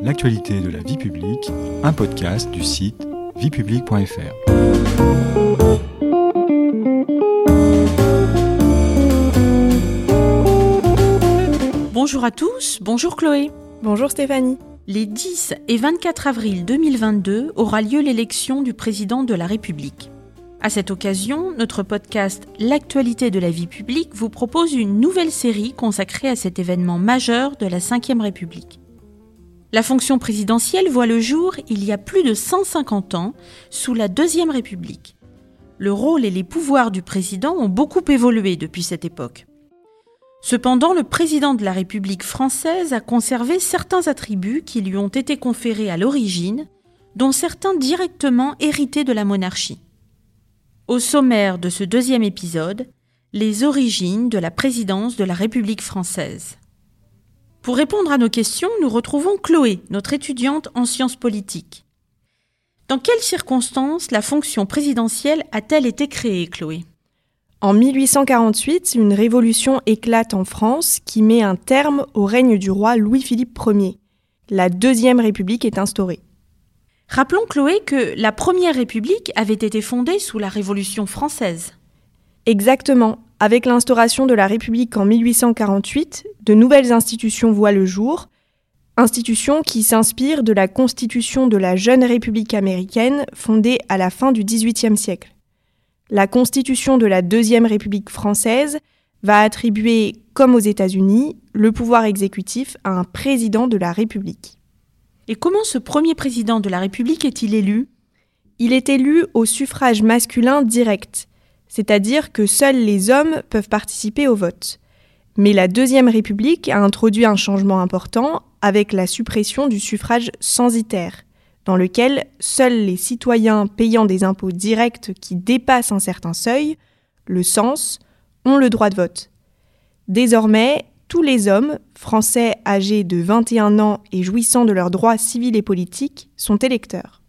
l'actualité de la vie publique, un podcast du site viepublique.fr. Bonjour à tous, bonjour Chloé. Bonjour Stéphanie. Les 10 et 24 avril 2022 aura lieu l'élection du président de la République. À cette occasion, notre podcast L'actualité de la vie publique vous propose une nouvelle série consacrée à cet événement majeur de la Ve République. La fonction présidentielle voit le jour il y a plus de 150 ans, sous la Deuxième République. Le rôle et les pouvoirs du président ont beaucoup évolué depuis cette époque. Cependant, le président de la République française a conservé certains attributs qui lui ont été conférés à l'origine, dont certains directement hérités de la monarchie. Au sommaire de ce deuxième épisode, les origines de la présidence de la République française. Pour répondre à nos questions, nous retrouvons Chloé, notre étudiante en sciences politiques. Dans quelles circonstances la fonction présidentielle a-t-elle été créée, Chloé? En 1848, une révolution éclate en France qui met un terme au règne du roi Louis-Philippe Ier. La Deuxième République est instaurée. Rappelons, Chloé, que la Première République avait été fondée sous la Révolution française. Exactement. Avec l'instauration de la République en 1848, de nouvelles institutions voient le jour, institutions qui s'inspirent de la constitution de la jeune République américaine fondée à la fin du XVIIIe siècle. La constitution de la Deuxième République française va attribuer, comme aux États-Unis, le pouvoir exécutif à un président de la République. Et comment ce premier président de la République est-il élu? Il est élu au suffrage masculin direct, c'est-à-dire que seuls les hommes peuvent participer au vote. Mais la Deuxième République a introduit un changement important avec la suppression du suffrage censitaire, dans lequel seuls les citoyens payant des impôts directs qui dépassent un certain seuil, le sens, ont le droit de vote. Désormais, tous les hommes, français âgés de 21 ans et jouissant de leurs droits civils et politiques, sont électeurs.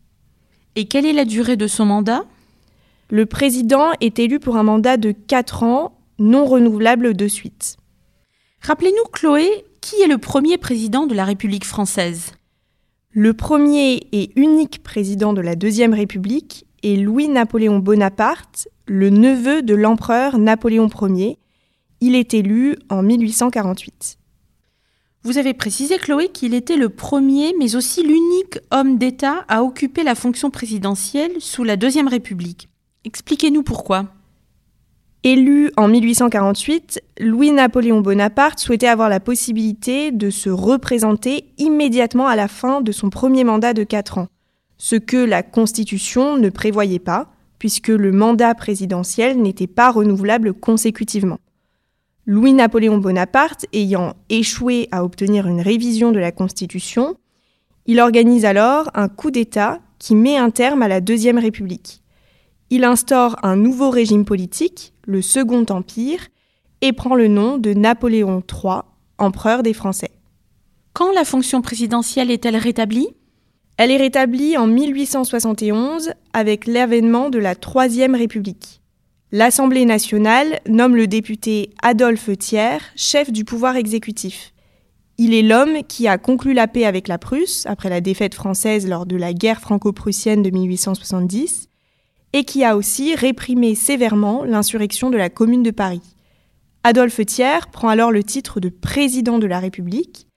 Et quelle est la durée de son mandat? Le président est élu pour un mandat de 4 ans, non renouvelable de suite. Rappelez-nous, Chloé, qui est le premier président de la République française? Le premier et unique président de la Deuxième République est Louis-Napoléon Bonaparte, le neveu de l'empereur Napoléon Ier, il est élu en 1848. Vous avez précisé, Chloé, qu'il était le premier, mais aussi l'unique homme d'État à occuper la fonction présidentielle sous la Deuxième République. Expliquez-nous pourquoi. Élu en 1848, Louis-Napoléon Bonaparte souhaitait avoir la possibilité de se représenter immédiatement à la fin de son premier mandat de 4 ans, ce que la Constitution ne prévoyait pas, puisque le mandat présidentiel n'était pas renouvelable consécutivement. Louis-Napoléon Bonaparte ayant échoué à obtenir une révision de la Constitution, il organise alors un coup d'État qui met un terme à la Deuxième République. Il instaure un nouveau régime politique, le Second Empire, et prend le nom de Napoléon III, empereur des Français. Quand la fonction présidentielle est-elle rétablie? Elle est rétablie en 1871 avec l'avènement de la Troisième République. L'Assemblée nationale nomme le député Adolphe Thiers chef du pouvoir exécutif. Il est l'homme qui a conclu la paix avec la Prusse après la défaite française lors de la guerre franco-prussienne de 1870 et qui a aussi réprimé sévèrement l'insurrection de la Commune de Paris. Adolphe Thiers prend alors le titre de président de la République,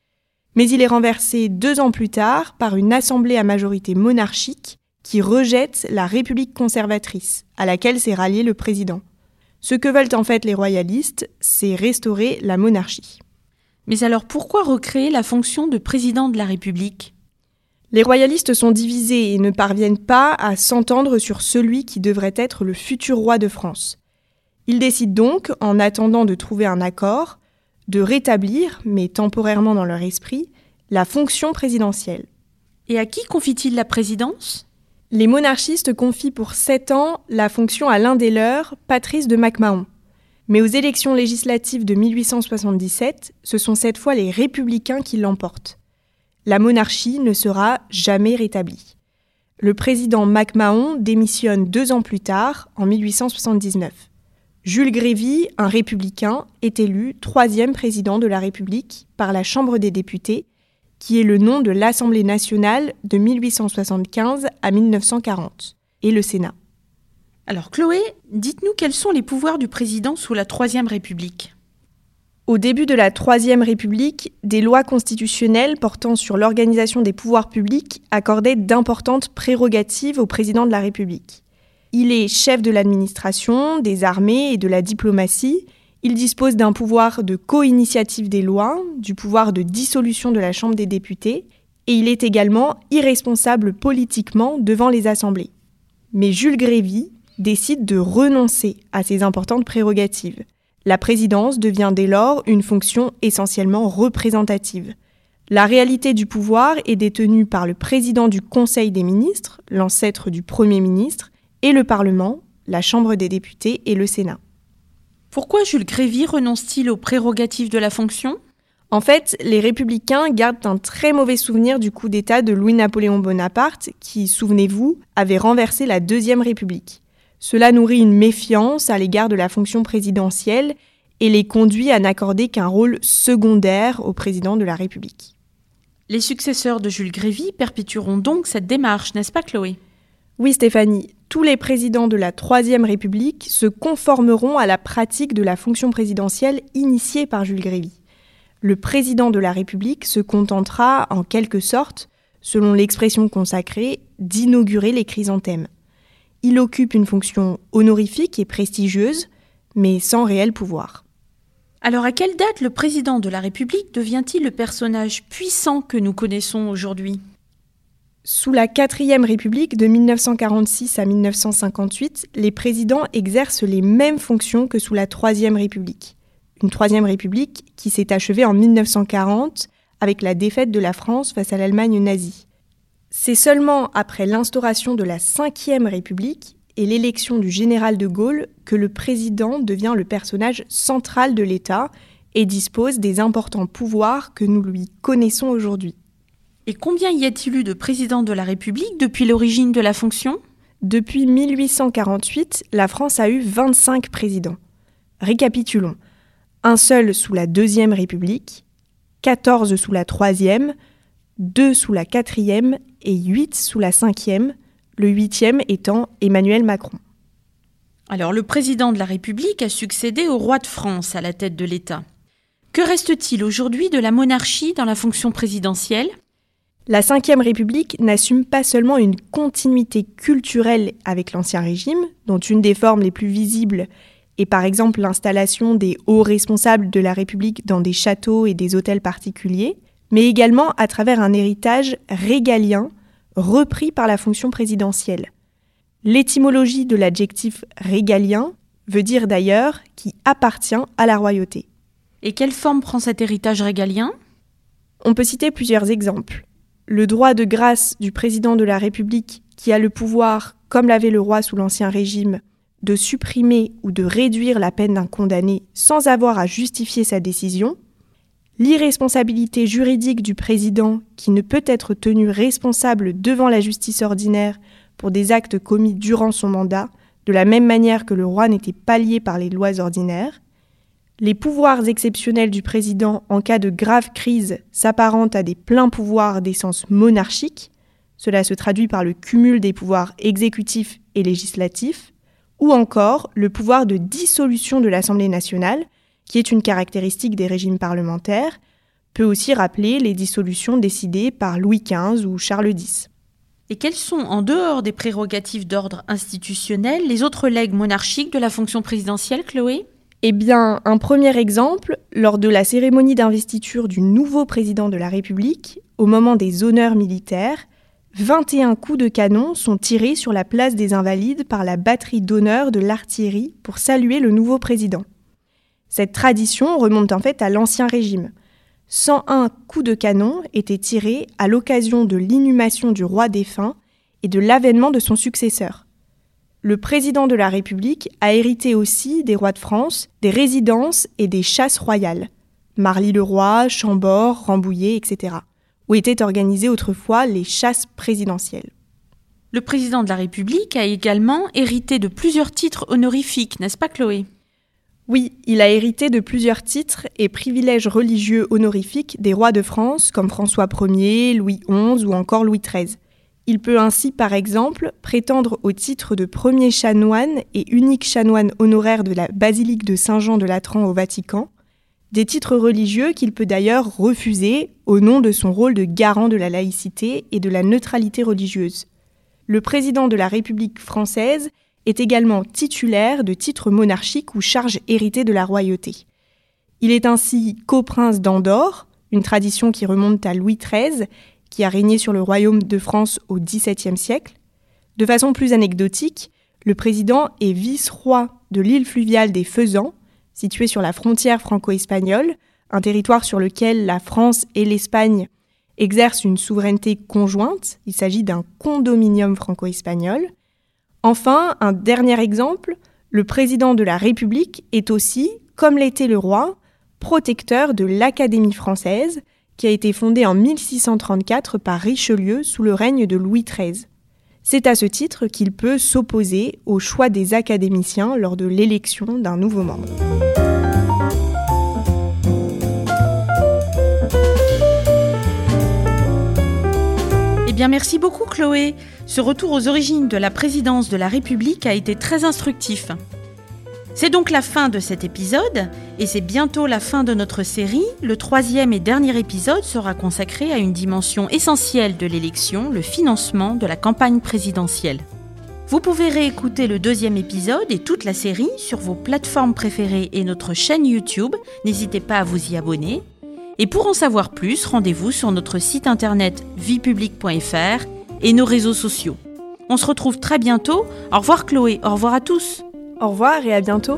mais il est renversé deux ans plus tard par une assemblée à majorité monarchique qui rejette la République conservatrice, à laquelle s'est rallié le président. Ce que veulent en fait les royalistes, c'est restaurer la monarchie. Mais alors pourquoi recréer la fonction de président de la République? Les royalistes sont divisés et ne parviennent pas à s'entendre sur celui qui devrait être le futur roi de France. Ils décident donc, en attendant de trouver un accord, de rétablir, mais temporairement dans leur esprit, la fonction présidentielle. Et à qui confie-t-il la présidence? Les monarchistes confient pour sept ans la fonction à l'un des leurs, Patrice de MacMahon. Mais aux élections législatives de 1877, ce sont cette fois les républicains qui l'emportent. La monarchie ne sera jamais rétablie. Le président MacMahon démissionne deux ans plus tard, en 1879. Jules Grévy, un républicain, est élu troisième président de la République par la Chambre des députés, qui est le nom de l'Assemblée nationale de 1875 à 1940, et le Sénat. Alors Chloé, dites-nous quels sont les pouvoirs du président sous la Troisième République? Au début de la Troisième République, des lois constitutionnelles portant sur l'organisation des pouvoirs publics accordaient d'importantes prérogatives au président de la République. Il est chef de l'administration, des armées et de la diplomatie. Il dispose d'un pouvoir de co-initiative des lois, du pouvoir de dissolution de la Chambre des députés, et il est également irresponsable politiquement devant les assemblées. Mais Jules Grévy, décide de renoncer à ces importantes prérogatives. La présidence devient dès lors une fonction essentiellement représentative. La réalité du pouvoir est détenue par le président du Conseil des ministres, l'ancêtre du Premier ministre, et le Parlement, la Chambre des députés et le Sénat. Pourquoi Jules Grévy renonce-t-il aux prérogatives de la fonction? En fait, les républicains gardent un très mauvais souvenir du coup d'État de Louis-Napoléon Bonaparte, qui, souvenez-vous, avait renversé la Deuxième République. Cela nourrit une méfiance à l'égard de la fonction présidentielle et les conduit à n'accorder qu'un rôle secondaire au président de la République. Les successeurs de Jules Grévy perpétueront donc cette démarche, n'est-ce pas Chloé? Oui Stéphanie, tous les présidents de la Troisième République se conformeront à la pratique de la fonction présidentielle initiée par Jules Grévy. Le président de la République se contentera, en quelque sorte, selon l'expression consacrée, d'inaugurer les chrysanthèmes. Il occupe une fonction honorifique et prestigieuse, mais sans réel pouvoir. Alors à quelle date le président de la République devient-il le personnage puissant que nous connaissons aujourd'hui? Sous la quatrième République de 1946 à 1958, les présidents exercent les mêmes fonctions que sous la troisième République. Une troisième République qui s'est achevée en 1940 avec la défaite de la France face à l'Allemagne nazie. C'est seulement après l'instauration de la Ve République et l'élection du général de Gaulle que le président devient le personnage central de l'État et dispose des importants pouvoirs que nous lui connaissons aujourd'hui. Et combien y a-t-il eu de présidents de la République depuis l'origine de la fonction? Depuis 1848, la France a eu 25 présidents. Récapitulons. Un seul sous la Deuxième République, 14 sous la Troisième, 2 sous la quatrième et 8 sous la cinquième, le huitième étant Emmanuel Macron. Alors le président de la République a succédé au roi de France à la tête de l'État. Que reste-t-il aujourd'hui de la monarchie dans la fonction présidentielle? La Ve République n'assume pas seulement une continuité culturelle avec l'Ancien Régime, dont une des formes les plus visibles est par exemple l'installation des hauts responsables de la République dans des châteaux et des hôtels particuliers, mais également à travers un héritage régalien repris par la fonction présidentielle. L'étymologie de l'adjectif régalien veut dire d'ailleurs qui appartient à la royauté. Et quelle forme prend cet héritage régalien? On peut citer plusieurs exemples. Le droit de grâce du président de la République qui a le pouvoir, comme l'avait le roi sous l'Ancien Régime, de supprimer ou de réduire la peine d'un condamné sans avoir à justifier sa décision, l'irresponsabilité juridique du président qui ne peut être tenu responsable devant la justice ordinaire pour des actes commis durant son mandat, de la même manière que le roi n'était pas lié par les lois ordinaires, les pouvoirs exceptionnels du président en cas de grave crise s'apparentent à des pleins pouvoirs d'essence monarchique, cela se traduit par le cumul des pouvoirs exécutifs et législatifs, ou encore le pouvoir de dissolution de l'Assemblée nationale, qui est une caractéristique des régimes parlementaires, peut aussi rappeler les dissolutions décidées par Louis XV ou Charles X. Et quels sont, en dehors des prérogatives d'ordre institutionnel, les autres legs monarchiques de la fonction présidentielle, Chloé? Eh bien, un premier exemple, lors de la cérémonie d'investiture du nouveau président de la République, au moment des honneurs militaires, 21 coups de canon sont tirés sur la place des Invalides par la batterie d'honneur de l'artillerie pour saluer le nouveau président. Cette tradition remonte en fait à l'Ancien Régime. 101 coups de canon étaient tirés à l'occasion de l'inhumation du roi défunt et de l'avènement de son successeur. Le président de la République a hérité aussi des rois de France, des résidences et des chasses royales, Marly-le-Roi, Chambord, Rambouillet, etc., où étaient organisées autrefois les chasses présidentielles. Le président de la République a également hérité de plusieurs titres honorifiques, n'est-ce pas Chloé? Oui, il a hérité de plusieurs titres et privilèges religieux honorifiques des rois de France comme François Ier, Louis XI ou encore Louis XIII. Il peut ainsi, par exemple, prétendre au titre de premier chanoine et unique chanoine honoraire de la basilique de Saint-Jean de Latran au Vatican, des titres religieux qu'il peut d'ailleurs refuser au nom de son rôle de garant de la laïcité et de la neutralité religieuse. Le président de la République française est également titulaire de titres monarchiques ou charges héritées de la royauté. Il est ainsi coprince d'Andorre, une tradition qui remonte à Louis XIII, qui a régné sur le royaume de France au XVIIe siècle. De façon plus anecdotique, le président est vice-roi de l'île fluviale des Faisans, située sur la frontière franco-espagnole, un territoire sur lequel la France et l'Espagne exercent une souveraineté conjointe. Il s'agit d'un condominium franco-espagnol. Enfin, un dernier exemple, le président de la République est aussi, comme l'était le roi, protecteur de l'Académie française, qui a été fondée en 1634 par Richelieu sous le règne de Louis XIII. C'est à ce titre qu'il peut s'opposer au choix des académiciens lors de l'élection d'un nouveau membre. Eh bien, merci beaucoup Chloé. Ce retour aux origines de la présidence de la République a été très instructif. C'est donc la fin de cet épisode, et c'est bientôt la fin de notre série. Le troisième et dernier épisode sera consacré à une dimension essentielle de l'élection, le financement de la campagne présidentielle. Vous pouvez réécouter le deuxième épisode et toute la série sur vos plateformes préférées et notre chaîne YouTube. N'hésitez pas à vous y abonner. Et pour en savoir plus, rendez-vous sur notre site internet viepublique.fr et nos réseaux sociaux. On se retrouve très bientôt. Au revoir Chloé, au revoir à tous. Au revoir et à bientôt.